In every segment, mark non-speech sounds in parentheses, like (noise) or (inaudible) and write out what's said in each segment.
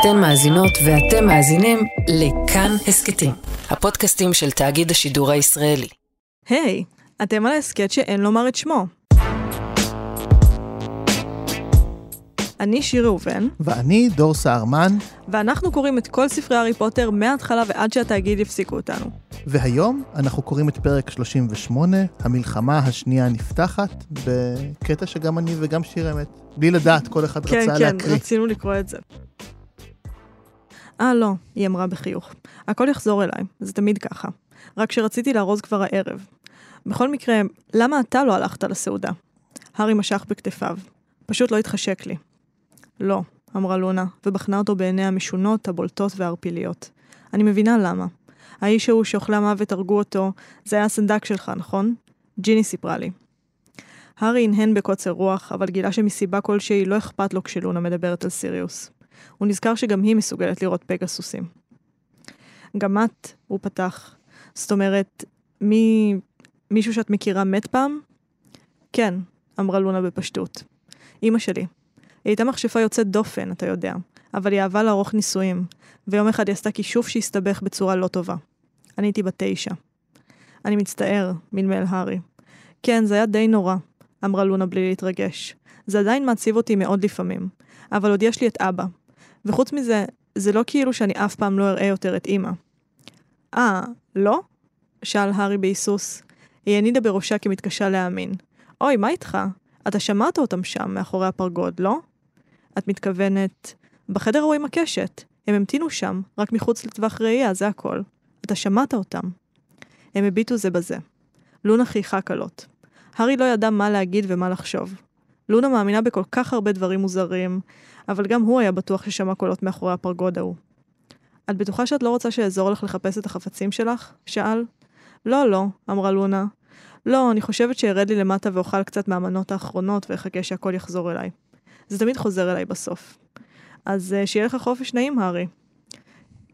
אתן מאזינות ואתם מאזינים לכאן הסכתים, הפודקאסטים של תאגיד השידור הישראלי. היי, hey, אתם על ההסכת שאין לומר את שמו. אני שיר ראובן. ואני דור סהרמן. ואנחנו קוראים את כל ספרי הארי פוטר מההתחלה ועד שהתאגיד יפסיקו אותנו. והיום אנחנו קוראים את פרק 38, המלחמה השנייה נפתחת, בקטע שגם אני וגם שיר האמת, בלי לדעת, כל אחד כן, רצה כן, להקריא. כן, כן, רצינו לקרוא את זה. אה, לא, היא אמרה בחיוך. הכל יחזור אליי, זה תמיד ככה. רק שרציתי לארוז כבר הערב. בכל מקרה, למה אתה לא הלכת לסעודה? הארי משך בכתפיו. פשוט לא התחשק לי. לא, אמרה לונה, ובחנה אותו בעיניה המשונות, הבולטות והערפיליות. אני מבינה למה. האיש ההוא שאוכלי המוות הרגו אותו, זה היה הסנדק שלך, נכון? ג'יני סיפרה לי. הארי הנהן בקוצר רוח, אבל גילה שמסיבה כלשהי לא אכפת לו כשלונה מדברת על סיריוס. הוא נזכר שגם היא מסוגלת לראות פגסוסים. גם את, הוא פתח. זאת אומרת, מי... מישהו שאת מכירה מת פעם? כן, אמרה לונה בפשטות. אמא שלי. היא הייתה מכשפה יוצאת דופן, אתה יודע, אבל היא אהבה לערוך ניסויים, ויום אחד היא עשתה כישוף שהסתבך בצורה לא טובה. אני הייתי בת תשע. אני מצטער, מלמל הארי. כן, זה היה די נורא, אמרה לונה בלי להתרגש. זה עדיין מעציב אותי מאוד לפעמים, אבל עוד יש לי את אבא. וחוץ מזה, זה לא כאילו שאני אף פעם לא אראה יותר את אמא. אה, לא? שאל הארי בהיסוס. היא הנידה בראשה כמתקשה להאמין. אוי, מה איתך? אתה שמעת אותם שם, מאחורי הפרגוד, לא? את מתכוונת... בחדר ההוא עם הקשת. הם המתינו שם, רק מחוץ לטווח ראייה, זה הכל. אתה שמעת אותם. הם הביטו זה בזה. לונה חייכה קלות. הארי לא ידע מה להגיד ומה לחשוב. לונה מאמינה בכל כך הרבה דברים מוזרים, אבל גם הוא היה בטוח ששמע קולות מאחורי הפרגוד ההוא. את בטוחה שאת לא רוצה שאעזור לך לחפש את החפצים שלך? שאל. לא, לא, אמרה לונה. לא, אני חושבת שארד לי למטה ואוכל קצת מהמנות האחרונות ואחכה שהכל יחזור אליי. זה תמיד חוזר אליי בסוף. אז uh, שיהיה לך חופש נעים, הארי.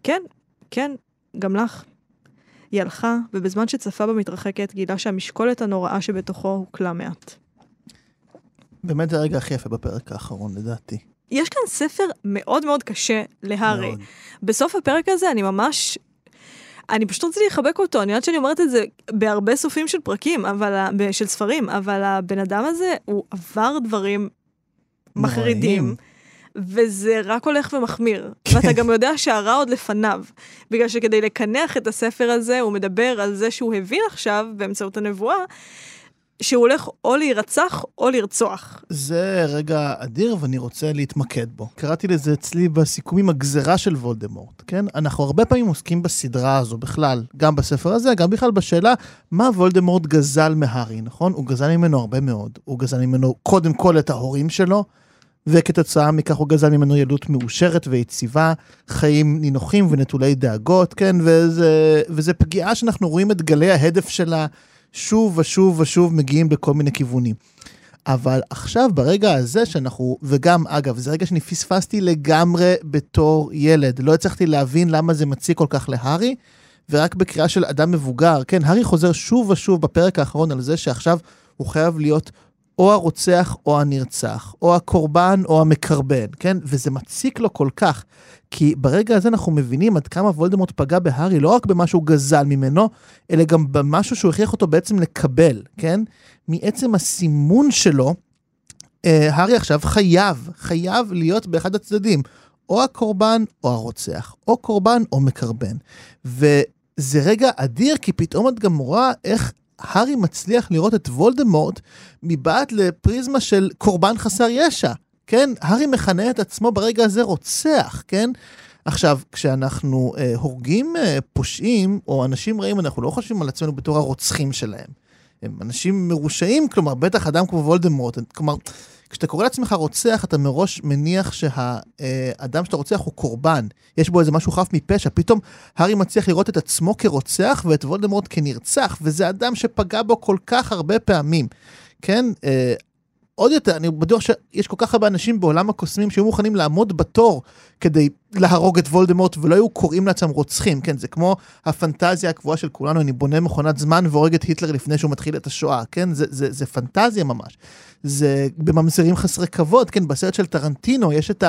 כן, כן, גם לך. היא הלכה, ובזמן שצפה במתרחקת, גילה שהמשקולת הנוראה שבתוכו הוקלה מעט. באמת זה הרגע הכי יפה בפרק האחרון, לדעתי. יש כאן ספר מאוד מאוד קשה להארי. מאוד. בסוף הפרק הזה אני ממש... אני פשוט רציתי לחבק אותו, אני יודעת שאני אומרת את זה בהרבה סופים של פרקים, אבל, של ספרים, אבל הבן אדם הזה, הוא עבר דברים מחרידים. וזה רק הולך ומחמיר. כן. ואתה גם יודע שהרע עוד לפניו. בגלל שכדי לקנח את הספר הזה, הוא מדבר על זה שהוא הבין עכשיו, באמצעות הנבואה, שהוא הולך או להירצח או לרצוח. זה רגע אדיר ואני רוצה להתמקד בו. קראתי לזה אצלי בסיכומים הגזרה של וולדמורט, כן? אנחנו הרבה פעמים עוסקים בסדרה הזו בכלל, גם בספר הזה, גם בכלל בשאלה מה וולדמורט גזל מהארי, נכון? הוא גזל ממנו הרבה מאוד. הוא גזל ממנו קודם כל את ההורים שלו, וכתוצאה מכך הוא גזל ממנו ילדות מאושרת ויציבה, חיים נינוחים ונטולי דאגות, כן? וזה, וזה פגיעה שאנחנו רואים את גלי ההדף שלה שוב ושוב ושוב מגיעים בכל מיני כיוונים. אבל עכשיו, ברגע הזה שאנחנו, וגם, אגב, זה רגע שאני פספסתי לגמרי בתור ילד. לא הצלחתי להבין למה זה מציק כל כך להארי, ורק בקריאה של אדם מבוגר. כן, הארי חוזר שוב ושוב בפרק האחרון על זה שעכשיו הוא חייב להיות או הרוצח או הנרצח, או הקורבן או המקרבן, כן? וזה מציק לו כל כך. כי ברגע הזה אנחנו מבינים עד כמה וולדמורט פגע בהארי, לא רק במה שהוא גזל ממנו, אלא גם במשהו שהוא הכריח אותו בעצם לקבל, כן? מעצם הסימון שלו, אה, הארי עכשיו חייב, חייב להיות באחד הצדדים, או הקורבן או הרוצח, או קורבן או מקרבן. וזה רגע אדיר, כי פתאום את גם רואה איך הארי מצליח לראות את וולדמורט מבעט לפריזמה של קורבן חסר ישע. כן, הארי מכנה את עצמו ברגע הזה רוצח, כן? עכשיו, כשאנחנו אה, הורגים אה, פושעים או אנשים רעים, אנחנו לא חושבים על עצמנו בתור הרוצחים שלהם. הם אנשים מרושעים, כלומר, בטח אדם כמו וולדמורט, כלומר, כשאתה קורא לעצמך רוצח, אתה מראש מניח שהאדם שאתה רוצח הוא קורבן. יש בו איזה משהו חף מפשע. פתאום הארי מצליח לראות את עצמו כרוצח ואת וולדמורט כנרצח, וזה אדם שפגע בו כל כך הרבה פעמים. כן? עוד יותר, אני בטוח שיש כל כך הרבה אנשים בעולם הקוסמים שהיו מוכנים לעמוד בתור כדי להרוג את וולדמורט ולא היו קוראים לעצמם רוצחים, כן, זה כמו הפנטזיה הקבועה של כולנו, אני בונה מכונת זמן והורג את היטלר לפני שהוא מתחיל את השואה, כן, זה, זה, זה פנטזיה ממש. זה בממזרים חסרי כבוד, כן, בסרט של טרנטינו יש את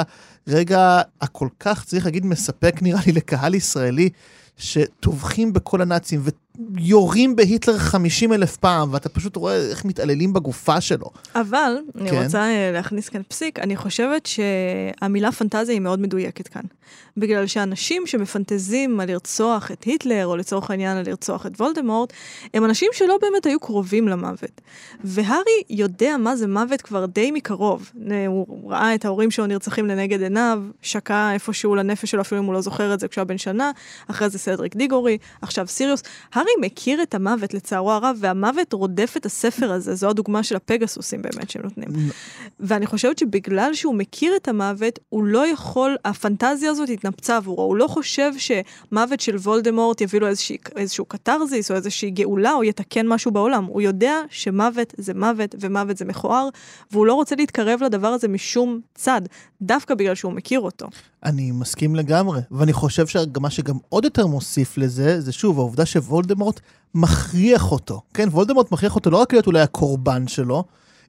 הרגע הכל כך, צריך להגיד, מספק נראה לי לקהל ישראלי, שטובחים בכל הנאצים ויורים בהיטלר 50 אלף פעם, ואתה פשוט רואה איך מתעללים בגופה שלו. אבל, אני כן. רוצה אה, להכניס כאן פסיק, אני חושבת שהמילה פנטזיה היא מאוד מדויקת כאן. בגלל שאנשים שמפנטזים על לרצוח את היטלר, או לצורך העניין על לרצוח את וולדמורט, הם אנשים שלא באמת היו קרובים למוות. והארי יודע מה זה מוות כבר די מקרוב. הוא ראה את ההורים שלו נרצחים לנגד עיניו, שקע איפשהו לנפש שלו, אפילו אם הוא לא זוכר את זה כשהוא היה בן שנה, אחרי זה סדריק דיגורי, עכשיו סיריוס. הארי מכיר את המוות לצערו הרב, והמוות רודף את הספר הזה, זו הדוגמה של הפגסוסים באמת שהם נותנים. ואני חושבת שבגלל שהוא מכיר את המוות, הוא לא יכול, הפנטזיה הזאת התנפצה עבורו, הוא לא חושב שמוות של וולדמורט יביא לו איזושהי, איזשהו קתרזיס או איזושהי גאולה או יתקן משהו בעולם. הוא יודע שמוות זה מוות ומוות זה מכוער, והוא לא רוצה להתקרב לדבר הזה משום צד, דווקא בגלל שהוא מכיר אותו. אני מסכים לגמרי, ואני חושב שמה שגם עוד יותר מוסיף לזה, זה שוב, העובדה שוולדמורט מכריח אותו. כן, וולדמורט מכריח אותו לא רק להיות אולי הקורבן שלו,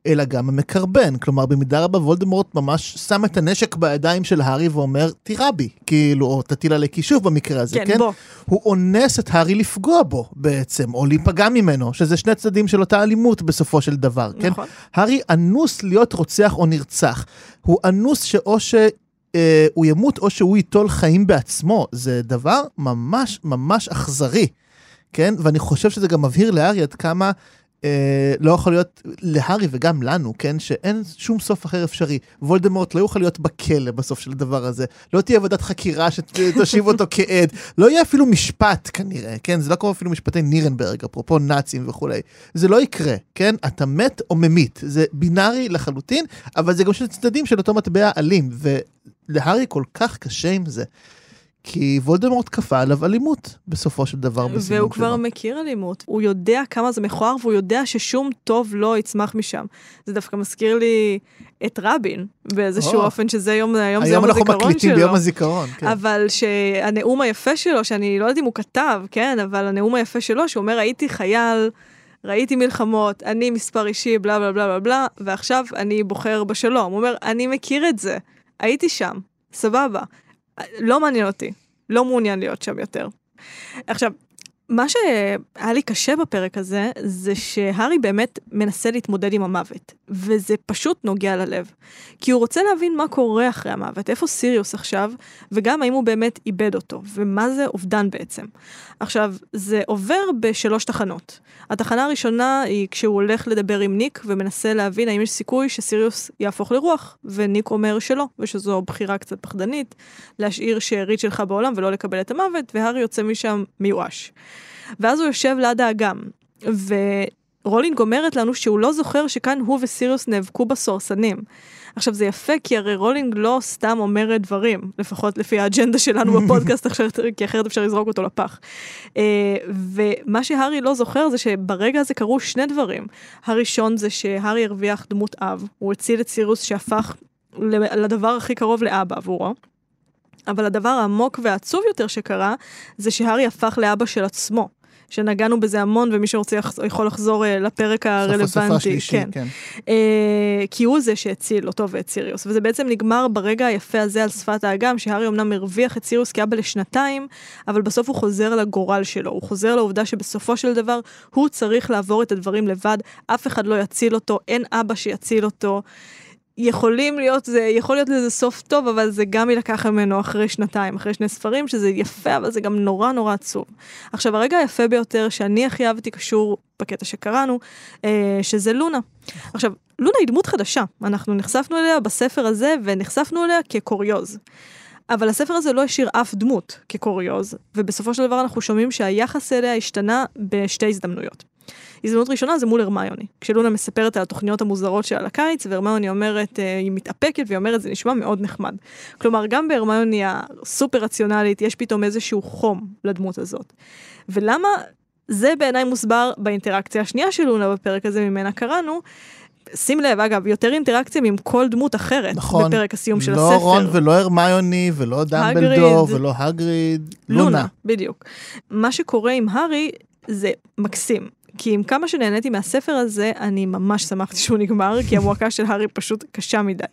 אלא גם המקרבן. כלומר, במידה רבה וולדמורט ממש שם את הנשק בידיים של הארי ואומר, תירה בי, כאילו, או תטיל עלי כישוף במקרה הזה, כן? כן, בוא. הוא אונס את הארי לפגוע בו בעצם, או להיפגע ממנו, שזה שני צדדים של אותה אלימות בסופו של דבר, כן? נכון. הארי אנוס להיות רוצח או נרצח. הוא אנוס שאו ש... אה, הוא ימות או שהוא ייטול חיים בעצמו, זה דבר ממש ממש אכזרי, כן? ואני חושב שזה גם מבהיר לארי עד כמה אה, לא יכול להיות להארי וגם לנו, כן? שאין שום סוף אחר אפשרי. וולדמורט לא יוכל להיות בכלא בסוף של הדבר הזה. לא תהיה ועדת חקירה שתושיב אותו (laughs) כעד. לא יהיה אפילו משפט כנראה, כן? זה לא כמו אפילו משפטי נירנברג, אפרופו נאצים וכולי. זה לא יקרה, כן? אתה מת או ממית. זה בינארי לחלוטין, אבל זה גם שני צדדים של אותו מטבע אלים. ולהארי כל כך קשה עם זה. כי וולדמורט כפה עליו אלימות בסופו של דבר בסיבוב שלו. והוא כבר מכיר אלימות, הוא יודע כמה זה מכוער והוא יודע ששום טוב לא יצמח משם. זה דווקא מזכיר לי את רבין, באיזשהו או. אופן שזה יום, היום זה היום יום אנחנו הזיכרון מקליטים שלו. ביום הזיכרון, כן. אבל שהנאום היפה שלו, שאני לא יודעת אם הוא כתב, כן, אבל הנאום היפה שלו, שהוא אומר, הייתי חייל, ראיתי מלחמות, אני מספר אישי, בלה בלה בלה בלה בלה, ועכשיו אני בוחר בשלום. הוא אומר, אני מכיר את זה, הייתי שם, סבבה. לא מעניין אותי, לא מעוניין להיות שם יותר. עכשיו, מה שהיה לי קשה בפרק הזה, זה שהארי באמת מנסה להתמודד עם המוות, וזה פשוט נוגע ללב. כי הוא רוצה להבין מה קורה אחרי המוות, איפה סיריוס עכשיו, וגם האם הוא באמת איבד אותו, ומה זה אובדן בעצם. עכשיו, זה עובר בשלוש תחנות. התחנה הראשונה היא כשהוא הולך לדבר עם ניק ומנסה להבין האם יש סיכוי שסיריוס יהפוך לרוח, וניק אומר שלא, ושזו בחירה קצת פחדנית, להשאיר שארית שלך בעולם ולא לקבל את המוות, והארי יוצא משם מיואש. ואז הוא יושב ליד האגם, ורולינג אומרת לנו שהוא לא זוכר שכאן הוא וסיריוס נאבקו בסוהרסנים. עכשיו זה יפה כי הרי רולינג לא סתם אומרת דברים, לפחות לפי האג'נדה שלנו (laughs) בפודקאסט, כי אחרת אפשר לזרוק אותו לפח. אה, ומה שהארי לא זוכר זה שברגע הזה קרו שני דברים. הראשון זה שהארי הרוויח דמות אב, הוא הציל את סיריוס שהפך לדבר הכי קרוב לאבא עבורו. אבל הדבר העמוק והעצוב יותר שקרה, זה שהארי הפך לאבא של עצמו. שנגענו בזה המון, ומי שרוצה יח- יכול לחזור אה, לפרק סוף הרלוונטי. השלישי, כן. כן. אה, כי הוא זה שהציל אותו ואת סיריוס. וזה בעצם נגמר ברגע היפה הזה על שפת האגם, שהארי אמנם הרוויח את סיריוס כאבא לשנתיים, אבל בסוף הוא חוזר לגורל שלו. הוא חוזר לעובדה שבסופו של דבר הוא צריך לעבור את הדברים לבד, אף אחד לא יציל אותו, אין אבא שיציל אותו. יכולים להיות, זה יכול להיות לזה סוף טוב, אבל זה גם יילקח ממנו אחרי שנתיים, אחרי שני ספרים, שזה יפה, אבל זה גם נורא נורא עצוב. עכשיו, הרגע היפה ביותר שאני הכי אהבתי קשור בקטע שקראנו, אה, שזה לונה. עכשיו, לונה היא דמות חדשה, אנחנו נחשפנו אליה בספר הזה, ונחשפנו אליה כקוריוז. אבל הספר הזה לא השאיר אף דמות כקוריוז, ובסופו של דבר אנחנו שומעים שהיחס אליה השתנה בשתי הזדמנויות. הזדמנות ראשונה זה מול הרמיוני. כשלונה מספרת על התוכניות המוזרות שלה לקיץ, והרמיוני אומרת, אה, היא מתאפקת והיא אומרת, זה נשמע מאוד נחמד. כלומר, גם בהרמיוני הסופר רציונלית, יש פתאום איזשהו חום לדמות הזאת. ולמה זה בעיניי מוסבר באינטראקציה השנייה של לונה בפרק הזה ממנה קראנו, שים לב, אגב, יותר אינטראקציה עם כל דמות אחרת נכון. בפרק הסיום של לא הספר. רון ולא הרמיוני ולא דמבלדור. ולא הגריד, לונה, לונה. בדיוק. מה שקורה עם הארי זה מקסים. כי עם כמה שנהניתי מהספר הזה, אני ממש שמחתי שהוא נגמר, כי המועקה של הארי פשוט קשה מדי.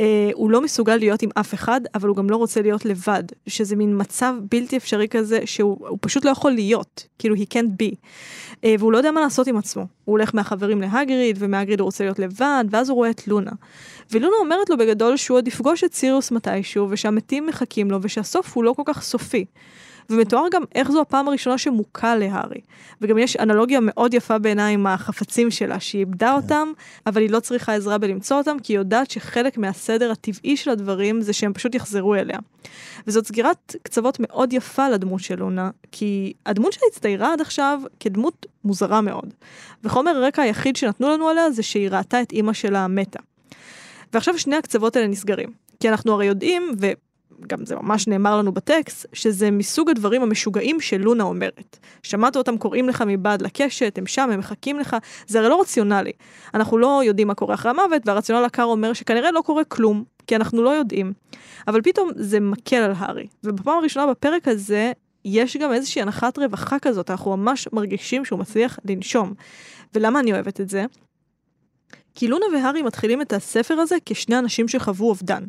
אה, הוא לא מסוגל להיות עם אף אחד, אבל הוא גם לא רוצה להיות לבד, שזה מין מצב בלתי אפשרי כזה, שהוא הוא פשוט לא יכול להיות, כאילו he can't be. אה, והוא לא יודע מה לעשות עם עצמו. הוא הולך מהחברים להגריד, ומהגריד הוא רוצה להיות לבד, ואז הוא רואה את לונה. ולונה אומרת לו בגדול שהוא עוד יפגוש את סיריוס מתישהו, ושהמתים מחכים לו, ושהסוף הוא לא כל כך סופי. ומתואר גם איך זו הפעם הראשונה שמוכה להארי. וגם יש אנלוגיה מאוד יפה בעיניי עם החפצים שלה, שהיא איבדה אותם, אבל היא לא צריכה עזרה בלמצוא אותם, כי היא יודעת שחלק מהסדר הטבעי של הדברים זה שהם פשוט יחזרו אליה. וזאת סגירת קצוות מאוד יפה לדמות של לונה, כי הדמות שלה הצטיירה עד עכשיו כדמות מוזרה מאוד. וחומר הרקע היחיד שנתנו לנו עליה זה שהיא ראתה את אימא שלה מתה. ועכשיו שני הקצוות האלה נסגרים. כי אנחנו הרי יודעים, וגם זה ממש נאמר לנו בטקסט, שזה מסוג הדברים המשוגעים שלונה אומרת. שמעת אותם קוראים לך מבעד לקשת, הם שם, הם מחכים לך, זה הרי לא רציונלי. אנחנו לא יודעים מה קורה אחרי המוות, והרציונל הקר אומר שכנראה לא קורה כלום, כי אנחנו לא יודעים. אבל פתאום זה מקל על הארי. ובפעם הראשונה בפרק הזה, יש גם איזושהי הנחת רווחה כזאת, אנחנו ממש מרגישים שהוא מצליח לנשום. ולמה אני אוהבת את זה? כי לונה והארי מתחילים את הספר הזה כשני אנשים שחוו אובדן.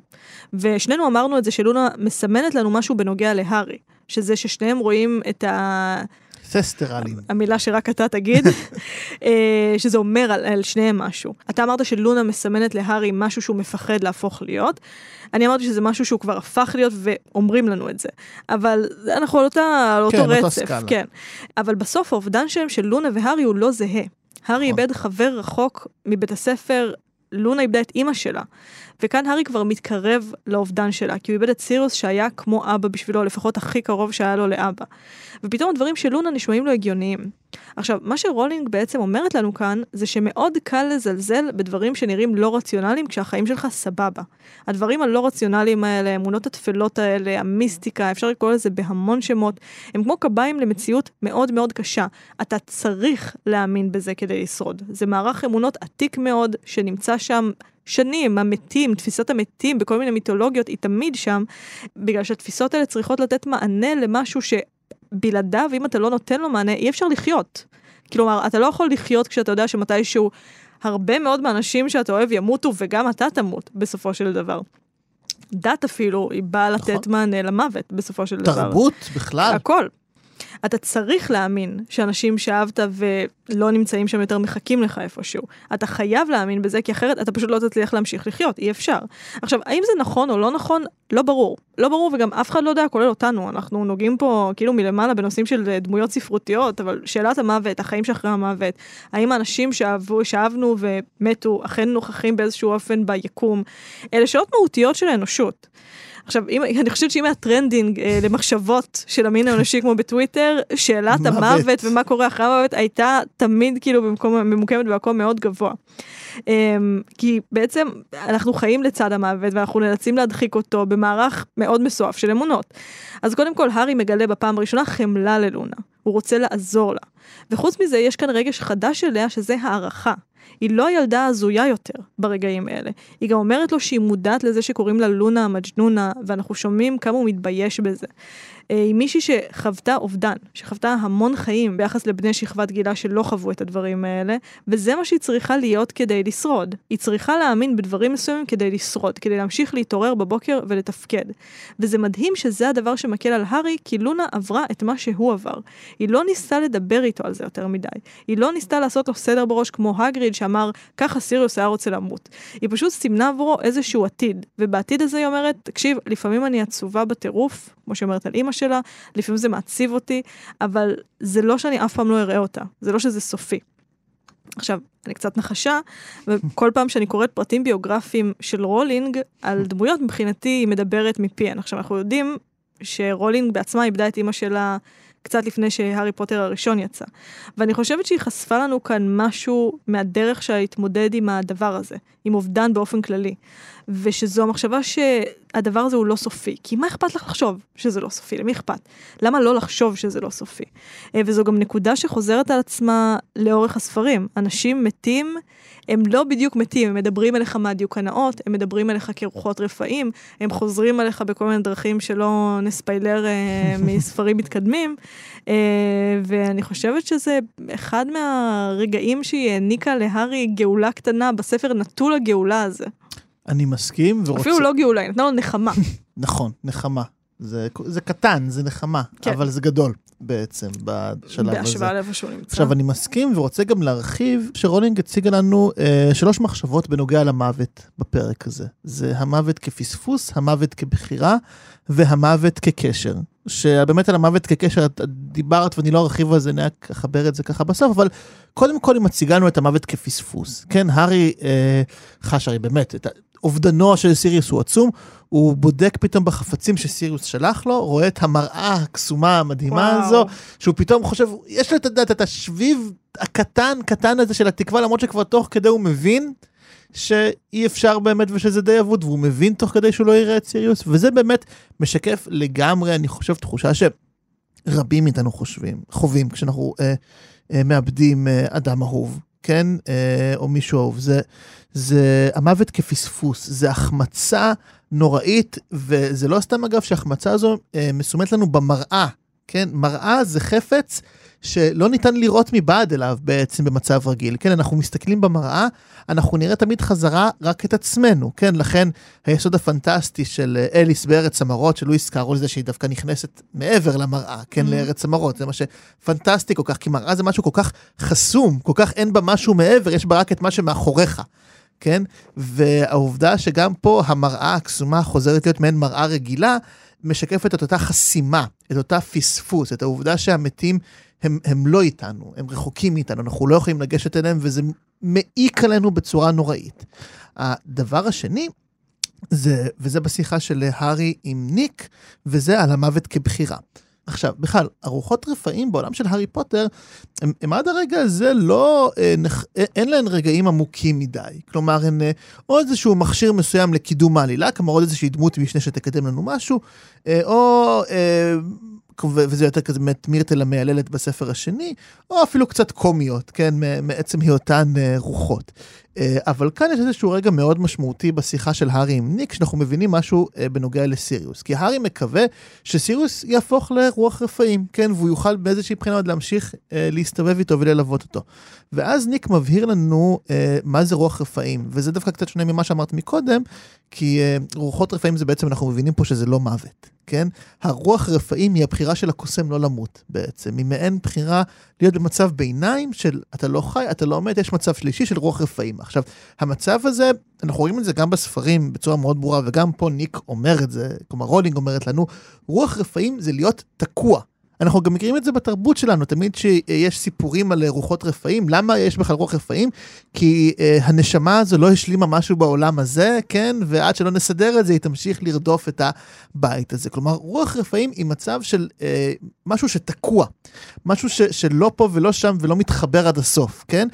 ושנינו אמרנו את זה שלונה מסמנת לנו משהו בנוגע להארי. שזה ששניהם רואים את ה... ססטרלים. המילה שרק אתה תגיד, אה, שזה אומר על, על שניהם משהו. אתה אמרת שלונה מסמנת להארי משהו שהוא מפחד להפוך להיות. אני אמרתי שזה משהו שהוא כבר הפך להיות ואומרים לנו את זה. אבל אנחנו על, אותה, על אותו כן, רצף. סקאלה. כן. אבל בסוף האובדן שלהם של לונה והארי הוא לא זהה. הארי נכון. איבד חבר רחוק מבית הספר, לונה איבדה את אימא שלה. וכאן הארי כבר מתקרב לאובדן שלה, כי הוא איבד את סיריוס שהיה כמו אבא בשבילו, לפחות הכי קרוב שהיה לו לאבא. ופתאום הדברים של לונה נשמעים לו הגיוניים. עכשיו, מה שרולינג בעצם אומרת לנו כאן, זה שמאוד קל לזלזל בדברים שנראים לא רציונליים כשהחיים שלך סבבה. הדברים הלא רציונליים האלה, האמונות הטפלות האלה, המיסטיקה, אפשר לקרוא לזה בהמון שמות, הם כמו קביים למציאות מאוד מאוד קשה. אתה צריך להאמין בזה כדי לשרוד. זה מערך אמונות עתיק מאוד, שנמצא שם שנים, המתים, תפיסת המתים בכל מיני מיתולוגיות, היא תמיד שם, בגלל שהתפיסות האלה צריכות לתת מענה למשהו שבלעדיו, אם אתה לא נותן לו מענה, אי אפשר לחיות. כלומר, אתה לא יכול לחיות כשאתה יודע שמתישהו הרבה מאוד מהאנשים שאתה אוהב ימותו, וגם אתה תמות, בסופו של דבר. דת אפילו, היא באה לתת נכון. מענה למוות, בסופו של דבר. תרבות בכלל. הכל. אתה צריך להאמין שאנשים שאהבת ולא נמצאים שם יותר מחכים לך איפשהו. אתה חייב להאמין בזה, כי אחרת אתה פשוט לא תצליח להמשיך לחיות, אי אפשר. עכשיו, האם זה נכון או לא נכון? לא ברור. לא ברור, וגם אף אחד לא יודע, כולל אותנו. אנחנו נוגעים פה כאילו מלמעלה בנושאים של אה, דמויות ספרותיות, אבל שאלת המוות, החיים שאחרי המוות, האם האנשים שאהבו, שאהבנו ומתו אכן נוכחים באיזשהו אופן ביקום? אלה שאלות מהותיות של האנושות. עכשיו, אם, אני חושבת שאם היה trending אה, למחשבות של המין האנושי כמו בטוויטר, שאלת מוות. המוות ומה קורה אחרי המוות הייתה תמיד כאילו במקום, ממוקמת במקום מאוד גבוה. אה, כי בעצם אנחנו חיים לצד המוות ואנחנו נאלצים להדחיק אותו במערך מאוד מסועף של אמונות. אז קודם כל, הארי מגלה בפעם הראשונה חמלה ללונה. הוא רוצה לעזור לה. וחוץ מזה, יש כאן רגש חדש אליה שזה הערכה. היא לא ילדה הזויה יותר ברגעים האלה. היא גם אומרת לו שהיא מודעת לזה שקוראים לה לונה המג'נונה, ואנחנו שומעים כמה הוא מתבייש בזה. אה, היא מישהי שחוותה אובדן, שחוותה המון חיים ביחס לבני שכבת גילה שלא חוו את הדברים האלה, וזה מה שהיא צריכה להיות כדי לשרוד. היא צריכה להאמין בדברים מסוימים כדי לשרוד, כדי להמשיך להתעורר בבוקר ולתפקד. וזה מדהים שזה הדבר שמקל על הארי, כי לונה עברה את מה שהוא עבר. היא לא ניסתה לדבר איתו על זה יותר מדי. היא לא ניסתה לעשות לו סדר בראש כמו האגריד שאמר, ככה סיריוס היה רוצה למות. היא פשוט סימנה עבורו איזשהו עתיד, ובעתיד הזה היא אומרת, תקשיב, לפעמים אני עצובה בטירוף, כמו שאומרת על אימא שלה, לפעמים זה מעציב אותי, אבל זה לא שאני אף פעם לא אראה אותה, זה לא שזה סופי. עכשיו, אני קצת נחשה, וכל פעם שאני קוראת פרטים ביוגרפיים של רולינג על דמויות, מבחינתי היא מדברת מפיהן. עכשיו, אנחנו יודעים שרולינג בעצמה איבדה את אימא שלה קצת לפני שהארי פוטר הראשון יצא. ואני חושבת שהיא חשפה לנו כאן משהו מהדרך שלה להתמודד עם הדבר הזה, עם אובדן באופן כללי. ושזו המחשבה הדבר הזה הוא לא סופי. כי מה אכפת לך לחשוב שזה לא סופי? למי אכפת? למה לא לחשוב שזה לא סופי? אה, וזו גם נקודה שחוזרת על עצמה לאורך הספרים. אנשים מתים, הם לא בדיוק מתים, הם מדברים אליך מהדיוקנאות, הם מדברים אליך כרוחות רפאים, הם חוזרים עליך בכל מיני דרכים שלא נספיילר אה, (laughs) מספרים מתקדמים. אה, ואני חושבת שזה אחד מהרגעים שהיא העניקה להארי גאולה קטנה בספר נטול הגאולה הזה. אני מסכים ורוצה... אפילו לא גאולה, היא נתנה לו נחמה. (laughs) נכון, נחמה. זה, זה קטן, זה נחמה, כן. אבל זה גדול בעצם בשלב הזה. בהשוואה לאיפה שהוא נמצא. עכשיו, אני מסכים ורוצה גם להרחיב שרולינג הציגה לנו אה, שלוש מחשבות בנוגע למוות בפרק הזה. זה המוות כפספוס, המוות כבחירה והמוות כקשר. שבאמת על המוות כקשר את דיברת ואני לא ארחיב על זה, אני רק אחבר את זה ככה בסוף, אבל קודם כל היא מציגה לנו את המוות כפספוס. כן, הארי אה, חש הרי באמת, את אובדנו של סיריוס הוא עצום, הוא בודק פתאום בחפצים שסיריוס שלח לו, רואה את המראה הקסומה המדהימה וואו. הזו, שהוא פתאום חושב, יש לו את, את, את השביב הקטן קטן הזה של התקווה, למרות שכבר תוך כדי הוא מבין שאי אפשר באמת ושזה די אבוד, והוא מבין תוך כדי שהוא לא יראה את סיריוס, וזה באמת משקף לגמרי, אני חושב, תחושה שרבים מאיתנו חושבים, חווים כשאנחנו אה, אה, מאבדים אה, אדם אהוב, כן? אה, או מישהו אהוב. זה, זה המוות כפספוס, זה החמצה נוראית, וזה לא סתם אגב שההחמצה הזו אה, מסומנת לנו במראה, כן? מראה זה חפץ שלא ניתן לראות מבעד אליו בעצם במצב רגיל, כן? אנחנו מסתכלים במראה, אנחנו נראה תמיד חזרה רק את עצמנו, כן? לכן היסוד הפנטסטי של אה, אליס בארץ המראות של לואיס קארול זה שהיא דווקא נכנסת מעבר למראה, כן? Mm. לארץ המראות, זה מה שפנטסטי כל כך, כי מראה זה משהו כל כך חסום, כל כך אין בה משהו מעבר, יש בה רק את מה שמאחוריך. כן? והעובדה שגם פה המראה הקסומה חוזרת להיות מעין מראה רגילה, משקפת את אותה חסימה, את אותה פספוס, את העובדה שהמתים הם, הם לא איתנו, הם רחוקים מאיתנו, אנחנו לא יכולים לגשת אליהם וזה מעיק עלינו בצורה נוראית. הדבר השני, זה, וזה בשיחה של הארי עם ניק, וזה על המוות כבחירה. עכשיו, בכלל, ארוחות רפאים בעולם של הארי פוטר, הם, הם עד הרגע הזה לא, אה, נח, אה, אין להן רגעים עמוקים מדי. כלומר, הן אה, או איזשהו מכשיר מסוים לקידום העלילה, כלומר עוד איזושהי דמות משנה שתקדם לנו משהו, אה, או, אה, וזה יותר כזה באמת מירטל המייללת בספר השני, או אפילו קצת קומיות, כן, מעצם היותן אה, רוחות. אה, אבל כאן יש איזשהו רגע מאוד משמעותי בשיחה של הארי עם ניק, שאנחנו מבינים משהו אה, בנוגע לסיריוס. כי הארי מקווה שסיריוס יהפוך לרוח רפאים, כן, והוא יוכל באיזושהי בחינה עוד להמשיך אה, להסתובב איתו וללוות אותו. ואז ניק מבהיר לנו מה זה רוח רפאים, וזה דווקא קצת שונה ממה שאמרת מקודם, כי רוחות רפאים זה בעצם, אנחנו מבינים פה שזה לא מוות, כן? הרוח רפאים היא הבחירה של הקוסם לא למות בעצם, היא מעין בחירה להיות במצב ביניים של אתה לא חי, אתה לא מת, יש מצב שלישי של רוח רפאים. עכשיו, המצב הזה, אנחנו רואים את זה גם בספרים בצורה מאוד ברורה, וגם פה ניק אומר את זה, כלומר רולינג אומרת לנו, רוח רפאים זה להיות תקוע. אנחנו גם מכירים את זה בתרבות שלנו, תמיד שיש סיפורים על רוחות רפאים, למה יש בכלל רוח רפאים? כי אה, הנשמה הזו לא השלימה משהו בעולם הזה, כן? ועד שלא נסדר את זה, היא תמשיך לרדוף את הבית הזה. כלומר, רוח רפאים היא מצב של אה, משהו שתקוע, משהו ש, שלא פה ולא שם ולא מתחבר עד הסוף, כן?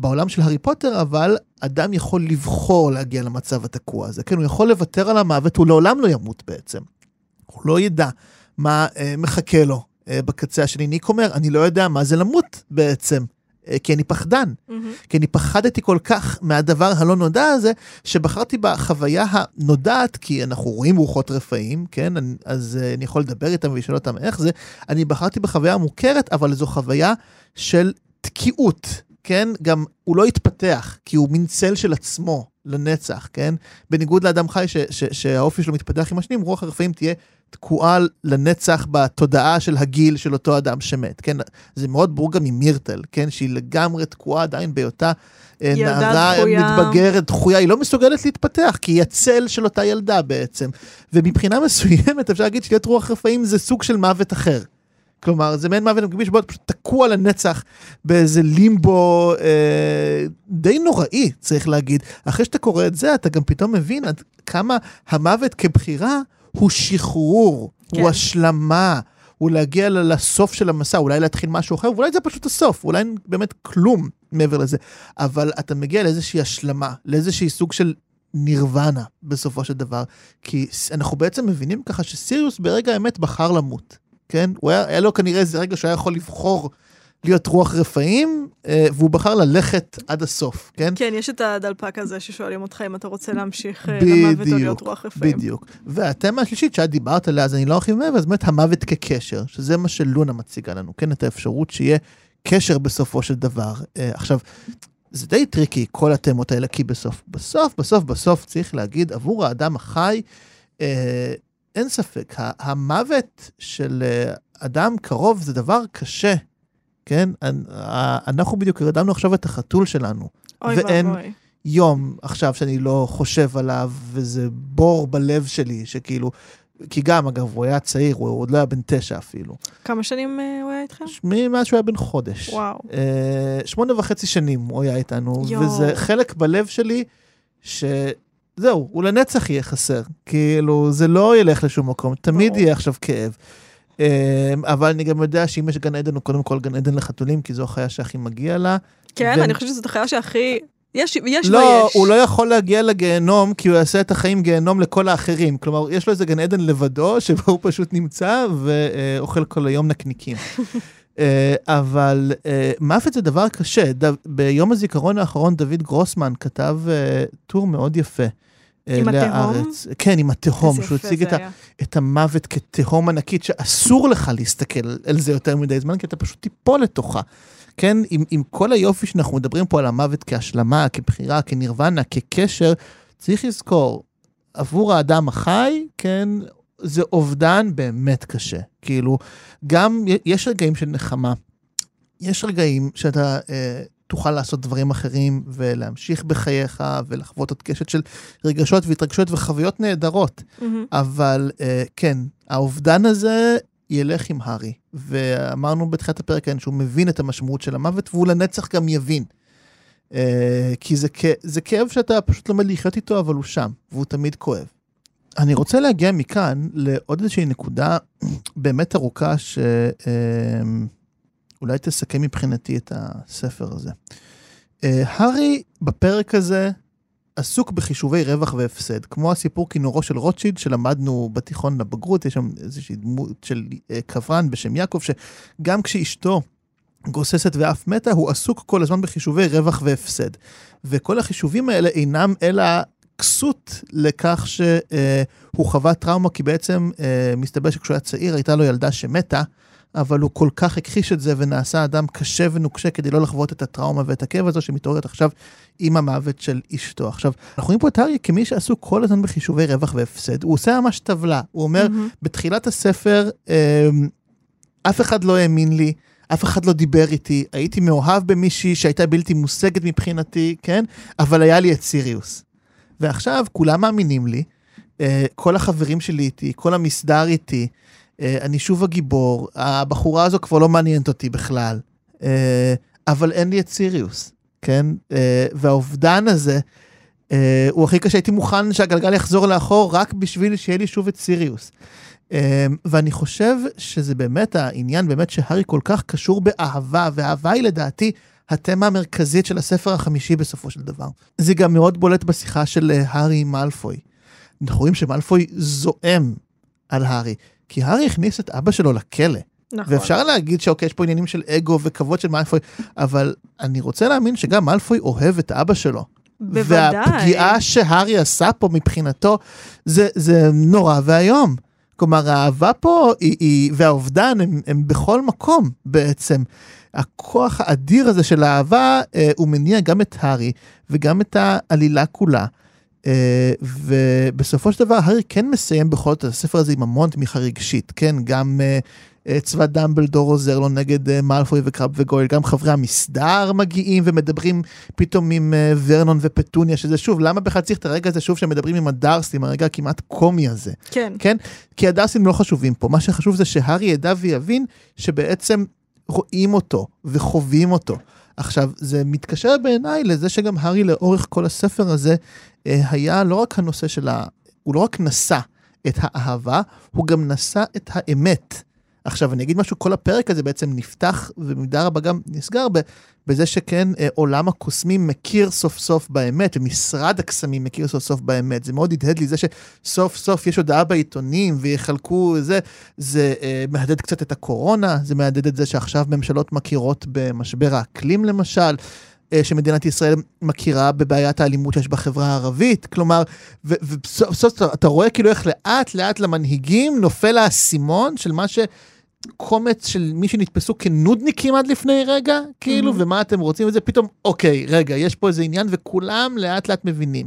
בעולם של הארי פוטר, אבל אדם יכול לבחור להגיע למצב התקוע הזה, כן? הוא יכול לוותר על המוות, הוא לעולם לא ימות בעצם. הוא לא ידע מה אה, מחכה לו אה, בקצה השני. ניק אומר, אני לא יודע מה זה למות בעצם, אה, כי אני פחדן. מהמם. כי אני פחדתי כל כך מהדבר הלא נודע הזה, שבחרתי בחוויה הנודעת, כי אנחנו רואים רוחות רפאים, כן? אני- אז uh, אני יכול לדבר איתם ולשאול אותם איך זה. אני בחרתי בחוויה מוכרת, אבל זו חוויה של תקיעות, כן? גם הוא לא התפתח, כי הוא מין צל של עצמו לנצח, כן? בניגוד לאדם חי ש- ש- שהאופי שלו מתפתח עם השנים, רוח הרפאים תהיה תקועה לנצח בתודעה של הגיל של אותו אדם שמת, כן? זה מאוד ברור גם עם מירטל, כן? שהיא לגמרי תקועה עדיין בהיותה אה, נערה דחויה. מתבגרת, דחויה, היא לא מסוגלת להתפתח, כי היא הצל של אותה ילדה בעצם. ומבחינה מסוימת אפשר להגיד שלהיות רוח רפאים זה סוג של מוות אחר. כלומר, זה מעין מוות מקביל שבו אתה פשוט תקוע לנצח באיזה לימבו אה, די נוראי, צריך להגיד. אחרי שאתה קורא את זה, אתה גם פתאום מבין עד כמה המוות כבחירה הוא שחרור, כן. הוא השלמה, הוא להגיע לסוף של המסע, אולי להתחיל משהו אחר, ואולי זה פשוט הסוף, אולי באמת כלום מעבר לזה. אבל אתה מגיע לאיזושהי השלמה, לאיזושהי סוג של נירוונה בסופו של דבר. כי אנחנו בעצם מבינים ככה שסיריוס ברגע האמת בחר למות, כן? הוא היה, היה לו כנראה איזה רגע שהוא היה יכול לבחור להיות רוח רפאים, אה, והוא בחר ללכת עד הסוף, כן? כן, יש את הדלפק הזה ששואלים אותך אם אתה רוצה להמשיך אה, למוות או להיות רוח רפאים. בדיוק. והתמה השלישית שאת דיברת עליה, אז אני לא ארחיב מעבר, אז באמת המוות כקשר, שזה מה שלונה מציגה לנו, כן? את האפשרות שיהיה קשר בסופו של דבר. אה, עכשיו, זה די טריקי, כל התמות האלה, כי בסוף, בסוף, בסוף, בסוף צריך להגיד, עבור האדם החי, אין ספק, המוות של אה, אדם קרוב זה דבר קשה, כן? אנחנו בדיוק הרדמנו עכשיו את החתול שלנו. אוי ואין- ואבוי. יום עכשיו שאני לא חושב עליו, וזה בור בלב שלי, שכאילו, כי גם, אגב, הוא היה צעיר, הוא עוד לא היה בן תשע אפילו. כמה שנים אה, הוא היה איתכם? מאז שהוא היה בן חודש. וואו. אה, שמונה וחצי שנים הוא היה איתנו, יואו. וזה חלק בלב שלי, שזהו, הוא לנצח יהיה חסר. כאילו, זה לא ילך לשום מקום, תמיד. יהיה עכשיו כאב. אה, אבל אני גם יודע שאם יש גן עדן, הוא קודם כל גן עדן לחתולים, כי זו החיה שהכי מגיע לה. כן, ו- אני חושבת שזאת החיה שהכי... יש יש לא, ויש. הוא לא יכול להגיע לגיהנום, כי הוא יעשה את החיים גיהנום לכל האחרים. כלומר, יש לו איזה גן עדן לבדו, (laughs) שבו הוא פשוט נמצא ואוכל כל היום נקניקים. (laughs) אה, אבל אה, מוות זה דבר קשה. ד- ביום הזיכרון האחרון דוד גרוסמן כתב אה, טור מאוד יפה. אה, עם התהום? להארץ. כן, עם התהום, שהוא הציג את, ה. את המוות כתהום ענקית, שאסור לך להסתכל על זה יותר מדי זמן, כי אתה פשוט תיפול לתוכה. כן, עם, עם כל היופי שאנחנו מדברים פה על המוות כהשלמה, כבחירה, כנירוונה, כקשר, צריך לזכור, עבור האדם החי, כן, זה אובדן באמת קשה. כאילו, גם יש רגעים של נחמה. יש רגעים שאתה אה, תוכל לעשות דברים אחרים ולהמשיך בחייך ולחוות עוד קשת של רגשות והתרגשויות וחוויות נהדרות. מהמם. אבל אה, כן, האובדן הזה ילך עם הארי. ואמרנו בתחילת הפרק כאן שהוא מבין את המשמעות של המוות, והוא לנצח גם יבין. אה, כי זה, כ- זה כאב שאתה פשוט לומד לחיות איתו, אבל הוא שם, והוא תמיד כואב. אני רוצה להגיע מכאן לעוד איזושהי נקודה באמת ארוכה, שאולי תסכם מבחינתי את הספר הזה. אה, הארי בפרק הזה עסוק בחישובי רווח והפסד, כמו הסיפור כינורו של רוטשילד שלמדנו בתיכון לבגרות, יש שם איזושהי דמות של אה, קברן בשם יעקב, שגם כשאשתו גוססת ואף מתה, הוא עסוק כל הזמן בחישובי רווח והפסד. וכל החישובים האלה אינם אלא כסות לכך שהוא חווה טראומה, כי בעצם אה, מסתבר שכשהוא היה צעיר הייתה לו ילדה שמתה, אבל הוא כל כך הכחיש את זה ונעשה אדם קשה ונוקשה כדי לא לחוות את הטראומה ואת הכאב הזו שמתעוררת עכשיו עם המוות של אשתו. עכשיו, אנחנו רואים פה את הארי כמי שעסוק כל הזמן בחישובי רווח והפסד. הוא עושה ממש טבלה. הוא אומר, מהמם. בתחילת הספר, אמ, אף אחד לא האמין לי, אף אחד לא דיבר איתי, הייתי מאוהב במישהי שהייתה בלתי מושגת מבחינתי, כן? אבל היה לי את סיריוס. ועכשיו כולם מאמינים לי, אה, כל החברים שלי איתי, כל המסדר איתי, אני שוב הגיבור, הבחורה הזו כבר לא מעניינת אותי בכלל, אה, אבל אין לי את סיריוס, כן? אה, והאובדן הזה, אה, הוא הכי קשה, הייתי מוכן שהגלגל יחזור לאחור רק בשביל שיהיה לי שוב את סיריוס. אה, ואני חושב שזה באמת העניין, באמת שהארי כל כך קשור באהבה, ואהבה היא לדעתי התמה המרכזית של הספר החמישי בסופו של דבר. זה גם מאוד בולט בשיחה של אה, הארי עם מאלפוי. אנחנו רואים שמאלפוי זועם על הארי, כי הארי הכניס את אבא שלו לכלא. נכון. ואפשר להגיד שאוקיי, יש פה עניינים של אגו וכבוד של מאלפוי, אבל אני רוצה להאמין שגם מאלפוי אוהב את אבא שלו. בוודאי. והפגיעה שהארי עשה פה מבחינתו, זה, זה נורא ואיום. כלומר, האהבה פה היא, היא, והאובדן הם, הם בכל מקום בעצם. הכוח האדיר הזה של האהבה, אה, הוא מניע גם את הארי וגם את העלילה כולה. אה, ובסופו של דבר, הארי כן מסיים בכל זאת את הספר הזה עם המון תמיכה רגשית, כן? גם אה, צבא דמבלדור עוזר לו נגד אה, מאלפוי וקרב וגויל, גם חברי המסדר מגיעים ומדברים פתאום עם אה, ורנון ופטוניה, שזה שוב, למה בכלל צריך את הרגע הזה שוב שמדברים עם הדרסים, הרגע הכמעט קומי הזה? כן. כן? כי הדרסים לא חשובים פה, מה שחשוב זה שהארי ידע ויבין שבעצם רואים אותו וחווים אותו. עכשיו, זה מתקשר בעיניי לזה שגם הארי לאורך כל הספר הזה אה, היה לא רק הנושא של ה... הוא לא רק נשא את האהבה, הוא גם נשא את האמת. עכשיו, אני אגיד משהו, כל הפרק הזה בעצם נפתח, ובמידה רבה גם נסגר, בזה שכן אה, עולם הקוסמים מכיר סוף סוף באמת, ומשרד הקסמים מכיר סוף סוף באמת. זה מאוד הדהד לי, זה שסוף סוף יש הודעה בעיתונים ויחלקו זה, זה אה, מהדהד קצת את הקורונה, זה מהדהד את זה שעכשיו ממשלות מכירות במשבר האקלים למשל. אה, שמדינת ישראל מכירה בבעיית האלימות שיש בחברה הערבית. כלומר, ובסוף סוף אתה רואה כאילו איך לאט לאט למנהיגים נופל האסימון של מה ש... קומץ של מי שנתפסו כנודניקים עד לפני רגע, כאילו, mm-hmm. ומה אתם רוצים וזה, פתאום, אוקיי, רגע, יש פה איזה עניין, וכולם לאט לאט מבינים.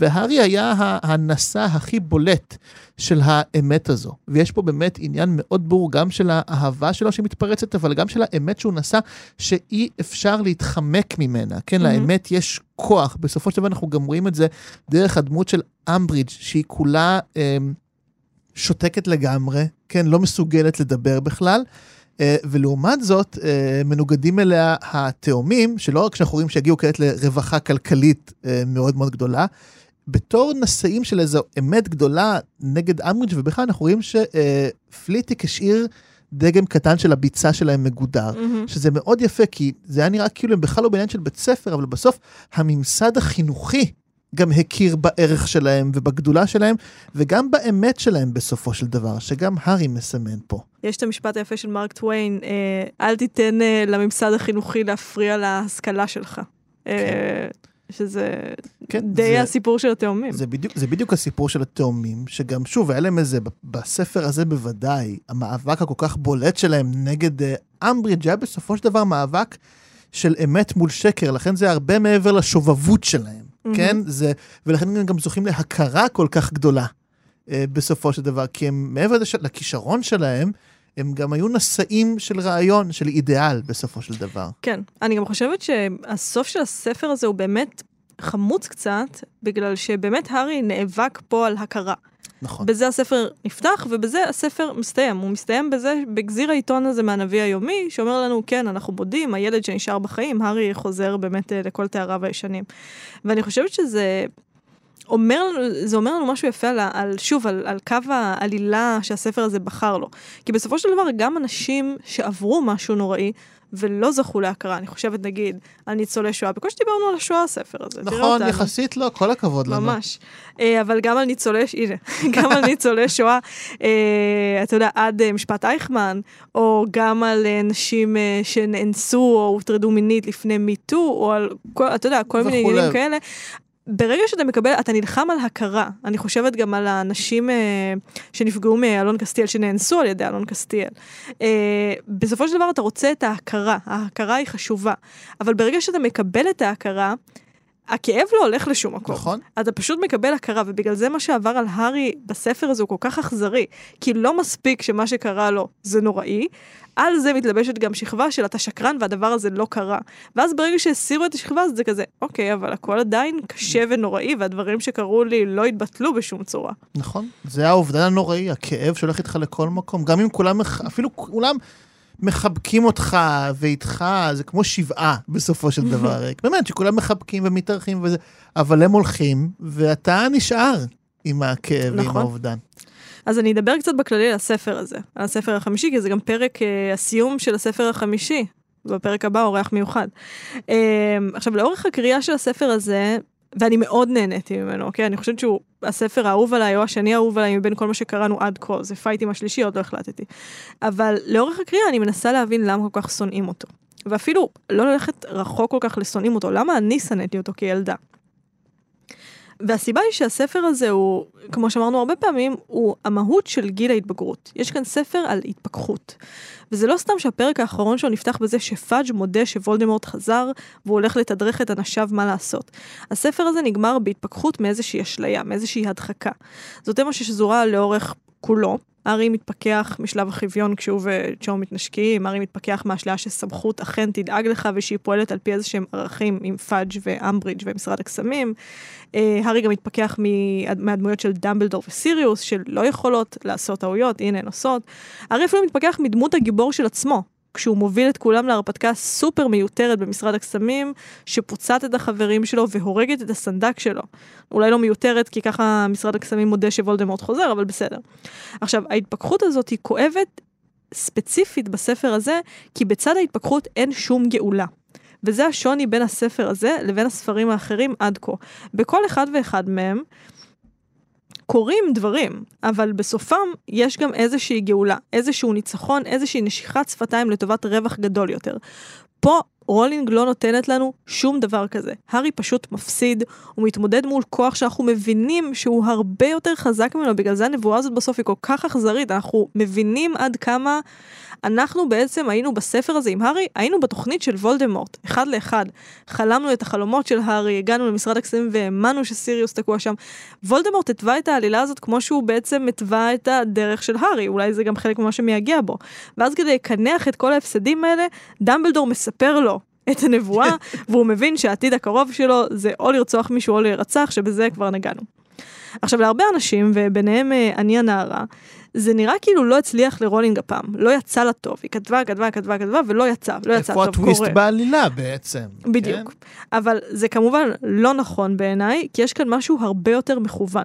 והארי היה הנשא הכי בולט של האמת הזו. ויש פה באמת עניין מאוד ברור, גם של האהבה שלו שמתפרצת, אבל גם של האמת שהוא נשא, שאי אפשר להתחמק ממנה. כן, mm-hmm. לאמת יש כוח. בסופו של דבר אנחנו גם רואים את זה דרך הדמות של אמברידג', שהיא כולה... אה, שותקת לגמרי, כן, לא מסוגלת לדבר בכלל. Uh, ולעומת זאת, uh, מנוגדים אליה התאומים, שלא רק שאנחנו רואים שיגיעו כעת לרווחה כלכלית uh, מאוד מאוד גדולה, בתור נשאים של איזו אמת גדולה נגד אמרידג' ובכלל אנחנו רואים שפליטיק השאיר דגם קטן של הביצה שלהם מגודר, mm-hmm. שזה מאוד יפה, כי זה היה נראה כאילו הם בכלל לא בעניין של בית ספר, אבל בסוף הממסד החינוכי גם הכיר בערך שלהם ובגדולה שלהם, וגם באמת שלהם בסופו של דבר, שגם הארי מסמן פה. יש את המשפט היפה של מרק טוויין, אה, אל תיתן אה, לממסד החינוכי להפריע להשכלה שלך. אה, כן. שזה כן, די זה, הסיפור של התאומים. זה בדיוק, זה בדיוק הסיפור של התאומים, שגם שוב, היה להם איזה, בספר הזה בוודאי, המאבק הכל כך בולט שלהם נגד אמברידג' היה בסופו של דבר מאבק של אמת מול שקר, לכן זה הרבה מעבר לשובבות שלהם. Mm-hmm. כן? זה, ולכן הם גם זוכים להכרה כל כך גדולה אה, בסופו של דבר, כי הם, מעבר לכישרון שלהם, הם גם היו נשאים של רעיון, של אידיאל בסופו של דבר. כן, אני גם חושבת שהסוף של הספר הזה הוא באמת חמוץ קצת, בגלל שבאמת הארי נאבק פה על הכרה. נכון. בזה הספר נפתח, ובזה הספר מסתיים. הוא מסתיים בזה, בגזיר העיתון הזה מהנביא היומי, שאומר לנו, כן, אנחנו מודים, הילד שנשאר בחיים, הארי חוזר באמת אה, לכל תאריו הישנים. ואני חושבת שזה... אומר זה אומר לנו משהו יפה על, על שוב, על, על קו העלילה שהספר הזה בחר לו. כי בסופו של דבר, גם אנשים שעברו משהו נוראי, ולא זכו להכרה. אני חושבת, נגיד, על ניצולי שואה. בקושי דיברנו על השואה, הספר הזה. נכון, יחסית לא, כל הכבוד לנו. ממש. אה, אבל גם על ניצולי, הנה, (laughs) גם על ניצולי שואה, אה, אתה יודע, עד אה, משפט אייכמן, או גם על נשים שנאנסו או הוטרדו מינית לפני מיטו, או על, אתה יודע, כל מיני עניינים כאלה. ברגע שאתה מקבל, אתה נלחם על הכרה. אני חושבת גם על האנשים אה, שנפגעו מאלון קסטיאל, שנאנסו על ידי אלון קסטיאל. אה, בסופו של דבר אתה רוצה את ההכרה, ההכרה היא חשובה. אבל ברגע שאתה מקבל את ההכרה, הכאב לא הולך לשום מקום. נכון. אתה פשוט מקבל הכרה, ובגלל זה מה שעבר על הארי בספר הזה הוא כל כך אכזרי. כי לא מספיק שמה שקרה לו זה נוראי, על זה מתלבשת גם שכבה של אתה שקרן והדבר הזה לא קרה. ואז ברגע שהסירו את השכבה הזאת זה כזה, אוקיי, אבל הכל עדיין קשה ונוראי, והדברים שקרו לי לא התבטלו בשום צורה. נכון, זה האובדן הנוראי, הכאב שהולך איתך לכל מקום, גם אם כולם, אפילו כולם... מחבקים אותך ואיתך, זה כמו שבעה בסופו של (laughs) דבר. באמת, שכולם מחבקים ומתארחים וזה, אבל הם הולכים, ואתה נשאר עם הכאב נכון. ועם האובדן. אז אני אדבר קצת בכללי על הספר הזה, על הספר החמישי, כי זה גם פרק uh, הסיום של הספר החמישי. בפרק הבא אורח מיוחד. Uh, עכשיו, לאורך הקריאה של הספר הזה, ואני מאוד נהניתי ממנו, אוקיי? אני חושבת שהוא הספר האהוב עליי, או השני האהוב עליי מבין כל מה שקראנו עד כה. זה פייטים השלישי, עוד לא החלטתי. אבל לאורך הקריאה אני מנסה להבין למה כל כך שונאים אותו. ואפילו לא ללכת רחוק כל כך לשונאים אותו, למה אני שנאתי אותו כילדה? והסיבה היא שהספר הזה הוא, כמו שאמרנו הרבה פעמים, הוא המהות של גיל ההתבגרות. יש כאן ספר על התפכחות. וזה לא סתם שהפרק האחרון שלו נפתח בזה שפאג' מודה שוולדמורט חזר, והוא הולך לתדרך את אנשיו מה לעשות. הספר הזה נגמר בהתפכחות מאיזושהי אשליה, מאיזושהי הדחקה. זאת תמה ששזורה לאורך כולו, הארי מתפכח משלב החביון כשהוא וג'ו מתנשקים, הארי מתפכח מהאשליה שסמכות אכן תדאג לך ושהיא פועלת על פי איזה שהם ערכים עם פאג' ואמברידג' ומשרד הקסמים. אה, הארי גם מתפכח מהדמויות של דמבלדור וסיריוס, שלא יכולות לעשות טעויות, הנה הן עושות. הארי אפילו מתפכח מדמות הגיבור של עצמו, כשהוא מוביל את כולם להרפתקה סופר מיותרת במשרד הקסמים, שפוצעת את החברים שלו והורגת את הסנדק שלו. אולי לא מיותרת, כי ככה משרד הקסמים מודה שוולדמורט חוזר, אבל בסדר. עכשיו, ההתפכחות הזאת היא כואבת ספציפית בספר הזה, כי בצד ההתפכחות אין שום גאולה. וזה השוני בין הספר הזה לבין הספרים האחרים עד כה. בכל אחד ואחד מהם קורים דברים, אבל בסופם יש גם איזושהי גאולה, איזשהו ניצחון, איזושהי נשיכת שפתיים לטובת רווח גדול יותר. פה רולינג לא נותנת לנו שום דבר כזה. הארי פשוט מפסיד, הוא מתמודד מול כוח שאנחנו מבינים שהוא הרבה יותר חזק ממנו, בגלל זה הנבואה הזאת בסוף היא כל כך אכזרית, אנחנו מבינים עד כמה אנחנו בעצם היינו בספר הזה עם הארי, היינו בתוכנית של וולדמורט, אחד לאחד. חלמנו את החלומות של הארי, הגענו למשרד הקסמים והאמנו שסיריוס תקוע שם. וולדמורט התווה את העלילה הזאת כמו שהוא בעצם התווה את הדרך של הארי, אולי זה גם חלק ממה שמייגע בו. ואז כדי לקנח את כל ההפסדים האלה, דמבלדור מספר לו את הנבואה, (laughs) והוא מבין שהעתיד הקרוב שלו זה או לרצוח מישהו או להירצח, שבזה כבר נגענו. עכשיו, להרבה אנשים, וביניהם אה, אני הנערה, זה נראה כאילו לא הצליח לרולינג הפעם, לא יצא לה טוב, היא כתבה, כתבה, כתבה, כתבה, ולא יצא, לא יצא טוב, קורה. איפה הטוויסט בעלילה בעצם? בדיוק. כן? אבל זה כמובן לא נכון בעיניי, כי יש כאן משהו הרבה יותר מכוון.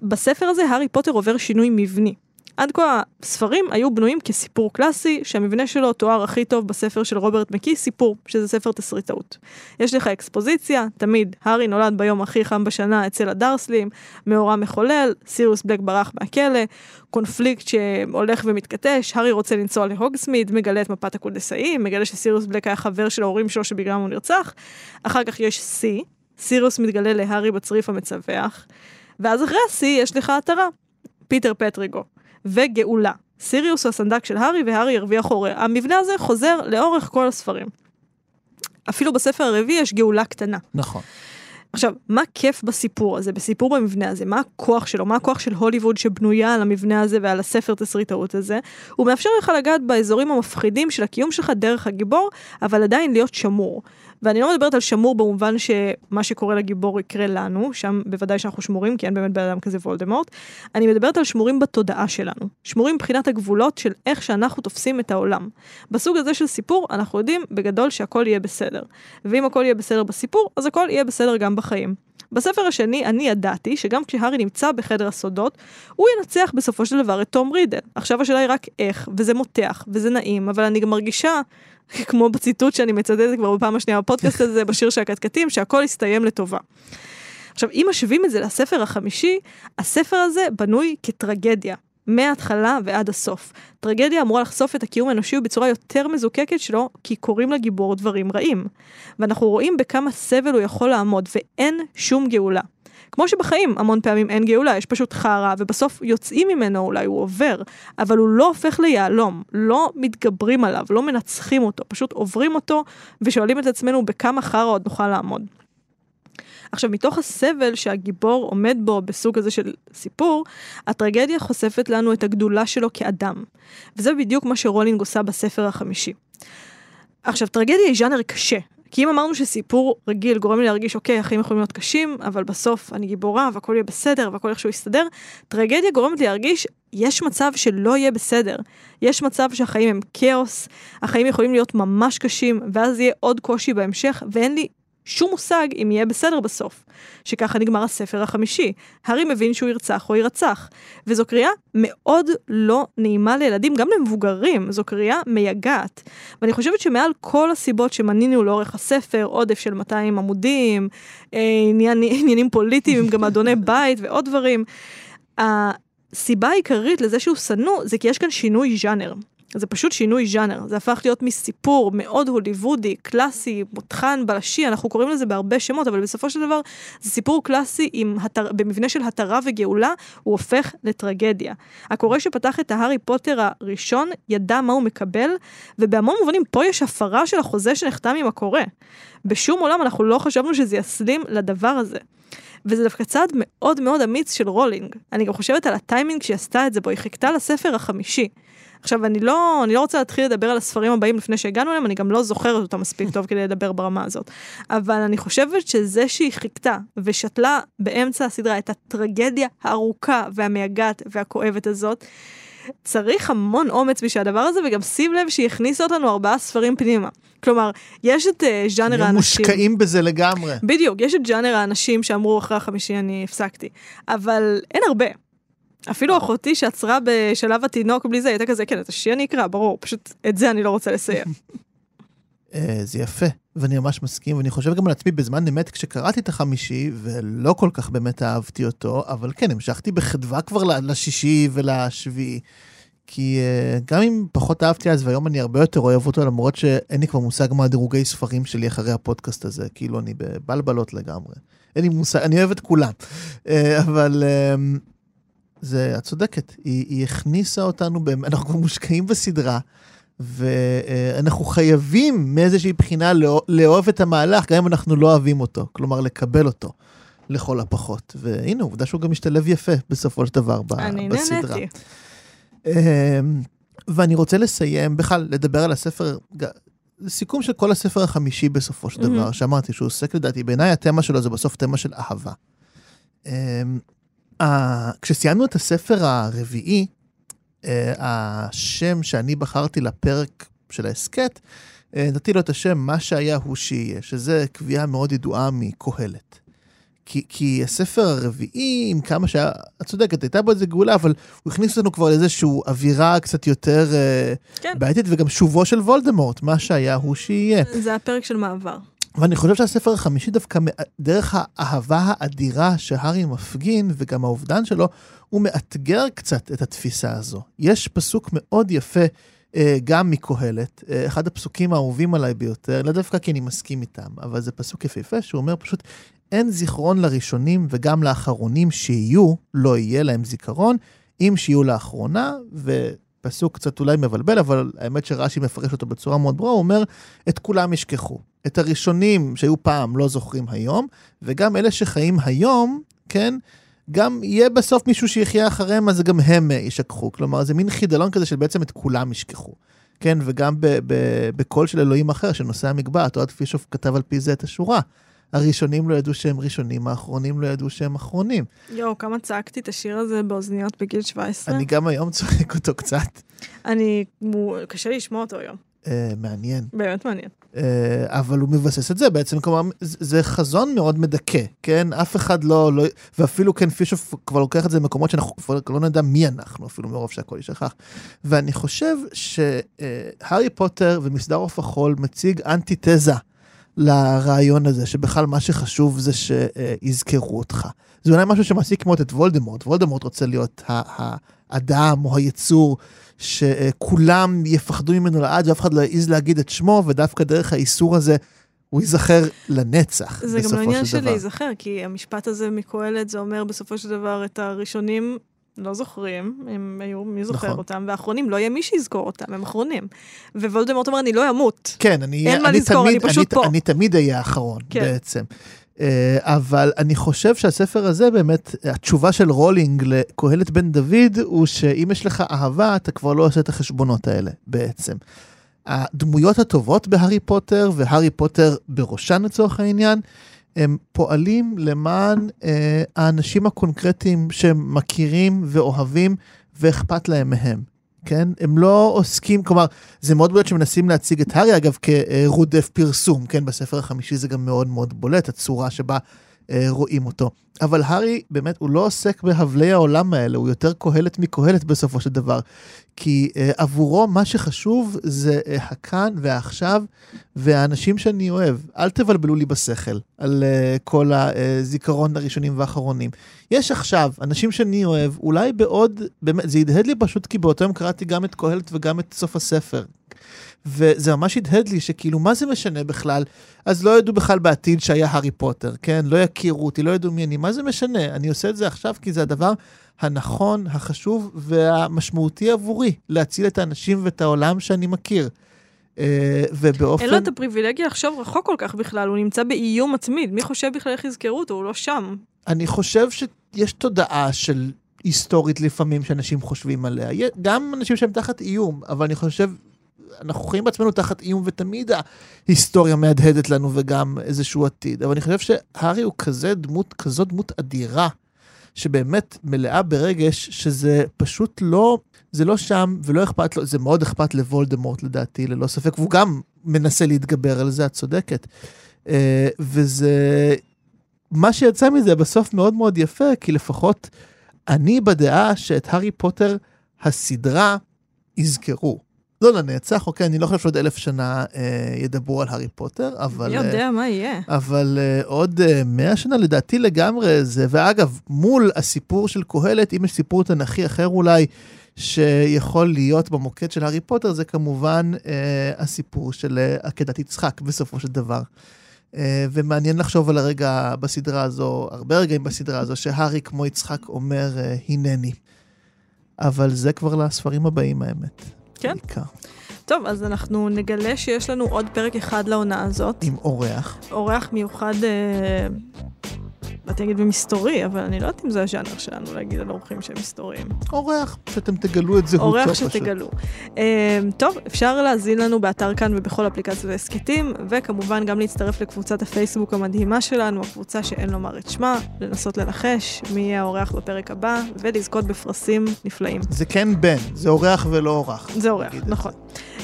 בספר הזה הארי פוטר עובר שינוי מבני. עד כה הספרים היו בנויים כסיפור קלאסי, שהמבנה שלו תואר הכי טוב בספר של רוברט מקי, סיפור, שזה ספר תסריטאות. יש לך אקספוזיציה, תמיד, הארי נולד ביום הכי חם בשנה אצל הדרסלים, מאורע מחולל, סיריוס בלק ברח מהכלא, קונפליקט שהולך ומתכתש, הארי רוצה לנסוע להוגסמיד, מגלה את מפת הקונדסאים, מגלה שסיריוס בלק היה חבר של ההורים שלו שבגללם הוא נרצח, אחר כך יש שיא, סיריוס מתגלה להארי בצריף המצווח, ואז אחרי השיא יש לך התרה, פיטר פטיגרו. וגאולה. סיריוס הוא הסנדק של הארי והארי ירוויח הורה. המבנה הזה חוזר לאורך כל הספרים. אפילו בספר הרביעי יש גאולה קטנה. נכון. עכשיו, מה כיף בסיפור הזה, בסיפור במבנה הזה? מה הכוח שלו? מה הכוח של הוליווד שבנויה על המבנה הזה ועל הספר תסריטאות הזה? הוא מאפשר לך לגעת באזורים המפחידים של הקיום שלך דרך הגיבור, אבל עדיין להיות שמור. ואני לא מדברת על שמור במובן שמה שקורה לגיבור יקרה לנו, שם בוודאי שאנחנו שמורים, כי אין באמת בן אדם כזה וולדמורט. אני מדברת על שמורים בתודעה שלנו. שמורים מבחינת הגבולות של איך שאנחנו תופסים את העולם. בסוג הזה של סיפור, אנחנו יודעים בגדול שהכל יהיה בסדר. ואם הכל יהיה בסדר בסיפור, אז הכל יהיה בסדר גם בחיים. בספר השני אני ידעתי שגם כשהארי נמצא בחדר הסודות, הוא ינצח בסופו של דבר את תום רידל. עכשיו השאלה היא רק איך, וזה מותח, וזה נעים, אבל אני גם מרגישה (laughs) כמו בציטוט שאני מצטטת כבר בפעם השנייה בפודקאסט הזה, (laughs) בשיר של הקטקטים, שהכל יסתיים לטובה. עכשיו, אם משווים את זה לספר החמישי, הספר הזה בנוי כטרגדיה, מההתחלה ועד הסוף. טרגדיה אמורה לחשוף את הקיום האנושי בצורה יותר מזוקקת שלו, כי קורים לגיבור דברים רעים. ואנחנו רואים בכמה סבל הוא יכול לעמוד, ואין שום גאולה. כמו שבחיים המון פעמים אין גאולה, יש פשוט חרא, ובסוף יוצאים ממנו, אולי הוא עובר, אבל הוא לא הופך ליהלום, לא מתגברים עליו, לא מנצחים אותו, פשוט עוברים אותו ושואלים את עצמנו בכמה חרא עוד נוכל לעמוד. עכשיו, מתוך הסבל שהגיבור עומד בו בסוג הזה של סיפור, הטרגדיה חושפת לנו את הגדולה שלו כאדם. וזה בדיוק מה שרולינג עושה בספר החמישי. עכשיו, טרגדיה היא ז'אנר קשה, כי אם אמרנו שסיפור רגיל גורם לי להרגיש, אוקיי, החיים יכולים להיות קשים, אבל בסוף אני גיבורה והכל יהיה בסדר והכל איכשהו יסתדר, טרגדיה גורמת לי להרגיש, יש מצב שלא יהיה בסדר. יש מצב שהחיים הם כאוס, החיים יכולים להיות ממש קשים, ואז יהיה עוד קושי בהמשך, ואין לי שום מושג אם יהיה בסדר בסוף. שככה נגמר הספר החמישי. הארי מבין שהוא ירצח או ירצח. וזו קריאה מאוד לא נעימה לילדים, גם למבוגרים. זו קריאה מייגעת. ואני חושבת שמעל כל הסיבות שמנינו לאורך הספר, עודף של 200 עמודים, אה, עניין, עניינים פוליטיים, גם אדוני בית ועוד דברים, הסיבה העיקרית לזה שהוא שנוא זה כי יש כאן שינוי ז'אנר. זה פשוט שינוי ז'אנר, זה הפך להיות מסיפור מאוד הוליוודי, קלאסי, מותחן, בלשי, אנחנו קוראים לזה בהרבה שמות, אבל בסופו של דבר זה סיפור קלאסי עם התר... במבנה של התרה וגאולה, הוא הופך לטרגדיה. הקורא שפתח את ההארי פוטר הראשון ידע מה הוא מקבל, ובהמון מובנים פה יש הפרה של החוזה שנחתם עם הקורא. בשום עולם אנחנו לא חשבנו שזה יסלים לדבר הזה. וזה דווקא צעד מאוד מאוד אמיץ של רולינג. אני גם חושבת על הטיימינג שהיא עשתה את זה בו, היא חיכתה לספר החמישי. עכשיו, אני לא, אני לא רוצה להתחיל לדבר על הספרים הבאים לפני שהגענו אליהם, אני גם לא זוכרת אותם מספיק טוב כדי לדבר ברמה הזאת. אבל אני חושבת שזה שהיא חיכתה ושתלה באמצע הסדרה את הטרגדיה הארוכה והמייגעת והכואבת הזאת, צריך המון אומץ בשביל הדבר הזה, וגם שים לב שהיא הכניסה אותנו ארבעה ספרים פנימה. כלומר, יש את uh, ז'אנר האנשים... מושקעים בזה לגמרי. בדיוק, יש את ז'אנר האנשים שאמרו אחרי החמישי אני הפסקתי, אבל אין הרבה. אפילו אחותי שעצרה בשלב התינוק בלי זה, הייתה כזה, כן, את השיעי אני אקרא, ברור, פשוט את זה אני לא רוצה לסיים. (laughs) אה, זה יפה, ואני ממש מסכים, ואני חושב גם על עצמי בזמן אמת כשקראתי את החמישי, ולא כל כך באמת אהבתי אותו, אבל כן, המשכתי בחדווה כבר לשישי ולשביעי. כי uh, גם אם פחות אהבתי אז, והיום אני הרבה יותר אוהב אותו, למרות שאין לי כבר מושג מה דירוגי ספרים שלי אחרי הפודקאסט הזה, כאילו אני בבלבלות לגמרי. אין לי מושג, אני אוהב את כולם. Uh, אבל uh, זה, את צודקת, היא, היא הכניסה אותנו, אנחנו כבר מושקעים בסדרה. ואנחנו חייבים מאיזושהי בחינה לאהוב את המהלך, גם אם אנחנו לא אוהבים אותו, כלומר לקבל אותו לכל הפחות. והנה, עובדה שהוא גם משתלב יפה בסופו של דבר בסדרה. אני נהניתי. אמ, ואני רוצה לסיים, בכלל, לדבר על הספר, סיכום של כל הספר החמישי בסופו של דבר. שאמרתי שהוא עוסק לדעתי, בעיניי התמה שלו זה בסוף תמה של אהבה. כשסיימנו את הספר הרביעי, אה, השם שאני בחרתי לפרק של ההסכת, אה, נתתי לו את השם מה שהיה הוא שיהיה, שזה קביעה מאוד ידועה מקהלת. כי, כי הספר הרביעי, עם כמה שהיה, את צודקת, הייתה בו איזה גאולה, אבל הוא הכניס אותנו כבר לאיזושהי אווירה קצת יותר אה, כן. בעייתית, וגם שובו של וולדמורט, מה שהיה הוא שיהיה. זה הפרק של מעבר. ואני חושב שהספר החמישי דווקא, דרך האהבה האדירה שהארי מפגין, וגם האובדן שלו, הוא מאתגר קצת את התפיסה הזו. יש פסוק מאוד יפה אה, גם מקהלת, אה, אחד הפסוקים האהובים עליי ביותר, לא דווקא כי אני מסכים איתם, אבל זה פסוק יפהפה, שהוא אומר פשוט, אין זיכרון לראשונים וגם לאחרונים שיהיו, לא יהיה להם זיכרון, אם שיהיו לאחרונה, ופסוק קצת אולי מבלבל, אבל האמת שרש"י מפרש אותו בצורה מאוד ברורה, הוא אומר, את כולם ישכחו. את הראשונים שהיו פעם לא זוכרים היום, וגם אלה שחיים היום, כן, גם יהיה בסוף מישהו שיחיה אחריהם, אז גם הם ישכחו. כלומר, זה מין חידלון כזה שבעצם את כולם ישכחו. כן, וגם בקול של אלוהים אחר, שנושא המגבעת, אוהד פישוף כתב על פי זה את השורה. הראשונים לא ידעו שהם ראשונים, האחרונים לא ידעו שהם אחרונים. יואו, כמה צעקתי את השיר הזה באוזניות בגיל 17. אני גם היום צועק אותו קצת. אני, קשה לי לשמוע אותו היום. Uh, מעניין. באמת מעניין. Uh, אבל הוא מבסס את זה בעצם, כלומר, זה חזון מאוד מדכא, כן? אף אחד לא, לא ואפילו כן פישוף כבר לוקח את זה למקומות שאנחנו כבר לא נדע מי אנחנו, אפילו מרוב שהכל יישכח. ואני חושב שהארי uh, פוטר ומסדר עוף החול מציג אנטיתזה לרעיון הזה, שבכלל מה שחשוב זה שיזכרו אותך. זה אולי משהו שמעסיק מאוד את וולדמורט. וולדמורט רוצה להיות האדם או היצור שכולם יפחדו ממנו לעד ואף אחד לא יעז להגיד את שמו, ודווקא דרך האיסור הזה הוא ייזכר לנצח, בסופו של דבר. זה גם לא עניין של להיזכר, כי המשפט הזה מקהלת, זה אומר בסופו של דבר את הראשונים לא זוכרים, הם היו, מי זוכר נכון. אותם, והאחרונים, לא יהיה מי שיזכור אותם, הם אחרונים. ווולדמורט אומר, אני לא אמות. כן, אני, אין אני, מה לזכור, תמיד, אני פשוט אני, פה. אני תמיד אהיה האחרון, כן. בעצם. אה, אבל אני חושב שהספר הזה באמת, התשובה של רולינג לקהלת בן דוד, הוא שאם יש לך אהבה, אתה כבר לא עושה את החשבונות האלה, בעצם. הדמויות הטובות בהארי פוטר, והארי פוטר בראשן לצורך העניין, הם פועלים למען אה, האנשים הקונקרטיים שהם מכירים ואוהבים ואכפת להם מהם. כן? הם לא עוסקים, כלומר, זה מאוד בולט שמנסים להציג את הארי, אגב, כרודף פרסום, כן? בספר החמישי זה גם מאוד מאוד בולט, הצורה שבה אה, רואים אותו. אבל הארי, באמת, הוא לא עוסק בהבלי העולם האלה, הוא יותר קהלת מקהלת בסופו של דבר. כי אה, עבורו מה שחשוב זה אה, הכאן והעכשיו, והאנשים שאני אוהב. אל תבלבלו לי בשכל על אה, כל הזיכרון הראשונים והאחרונים. יש עכשיו אנשים שאני אוהב, אולי בעוד, באמת, זה הדהד לי פשוט כי באותו יום קראתי גם את קהלת וגם את סוף הספר. וזה ממש הדהד לי שכאילו, מה זה משנה בכלל? אז לא ידעו בכלל בעתיד שהיה הארי פוטר, כן? לא יכירו אותי, לא ידעו מי אני, מה זה משנה? אני עושה את זה עכשיו כי זה הדבר הנכון, החשוב והמשמעותי עבורי, להציל את האנשים ואת העולם שאני מכיר. Uh, ובאופן... אין לו את הפריבילגיה לחשוב רחוק כל כך בכלל, הוא נמצא באיום מתמיד, מי חושב בכלל איך יזכרו אותו? הוא לא שם. אני חושב שיש תודעה של היסטורית לפעמים שאנשים חושבים עליה. גם אנשים שהם תחת איום, אבל אני חושב אנחנו חיים בעצמנו תחת איום, ותמיד ההיסטוריה מהדהדת לנו וגם איזשהו עתיד. אבל אני חושב שהארי הוא כזה דמות, כזאת דמות אדירה, שבאמת מלאה ברגש, שזה פשוט לא, זה לא שם ולא אכפת לו, זה מאוד אכפת לוולדמורט לדעתי, ללא ספק, והוא גם מנסה להתגבר על זה, את צודקת. אה, וזה, מה שיצא מזה בסוף מאוד מאוד יפה, כי לפחות אני בדעה שאת הארי פוטר הסדרה יזכרו. לא לנצח, אוקיי, אני לא חושב שעוד אלף שנה אה, ידברו על הארי פוטר, אבל... מי יודע מה יהיה. אבל uh, עוד uh, מאה שנה לדעתי לגמרי זה, ואגב, מול הסיפור של קהלת, אם יש סיפור תנכי אחר אולי, שיכול להיות במוקד של הארי פוטר, זה כמובן uh, הסיפור של uh, עקדת יצחק בסופו של דבר. Uh, ומעניין לחשוב על הרגע בסדרה הזו, הרבה רגעים בסדרה הזו, שהארי כמו יצחק אומר, uh, הנני. אבל זה כבר לספרים הבאים האמת. כן. בעיקר. טוב, אז אנחנו נגלה שיש לנו עוד פרק אחד לעונה הזאת. עם אורח. אורח מיוחד, אה, באתי להגיד במסתורי, אבל אני לא יודעת אם זה הז'אנר שלנו להגיד על אורחים שהם מסתוריים. אורח, שאתם תגלו את זהותו אורח. שתגלו. אה, טוב, אפשר להאזין לנו באתר כאן ובכל אפליקציות ההסכתים, וכמובן גם להצטרף לקבוצת הפייסבוק המדהימה שלנו, הקבוצה שאין לומר את שמה, לנסות לנחש מי יהיה האורח בפרק הבא, ולזכות בפרסים נפלאים. זה כן בן, זה אורח ולא אורח. זה אורח, נכון.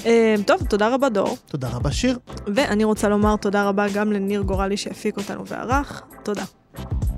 אה, טוב, תודה רבה דור, תודה רבה, שיר. ואני רוצה לומר תודה רבה גם לניר גורלי שהפיק אותנו וערך. תודה. Thank you.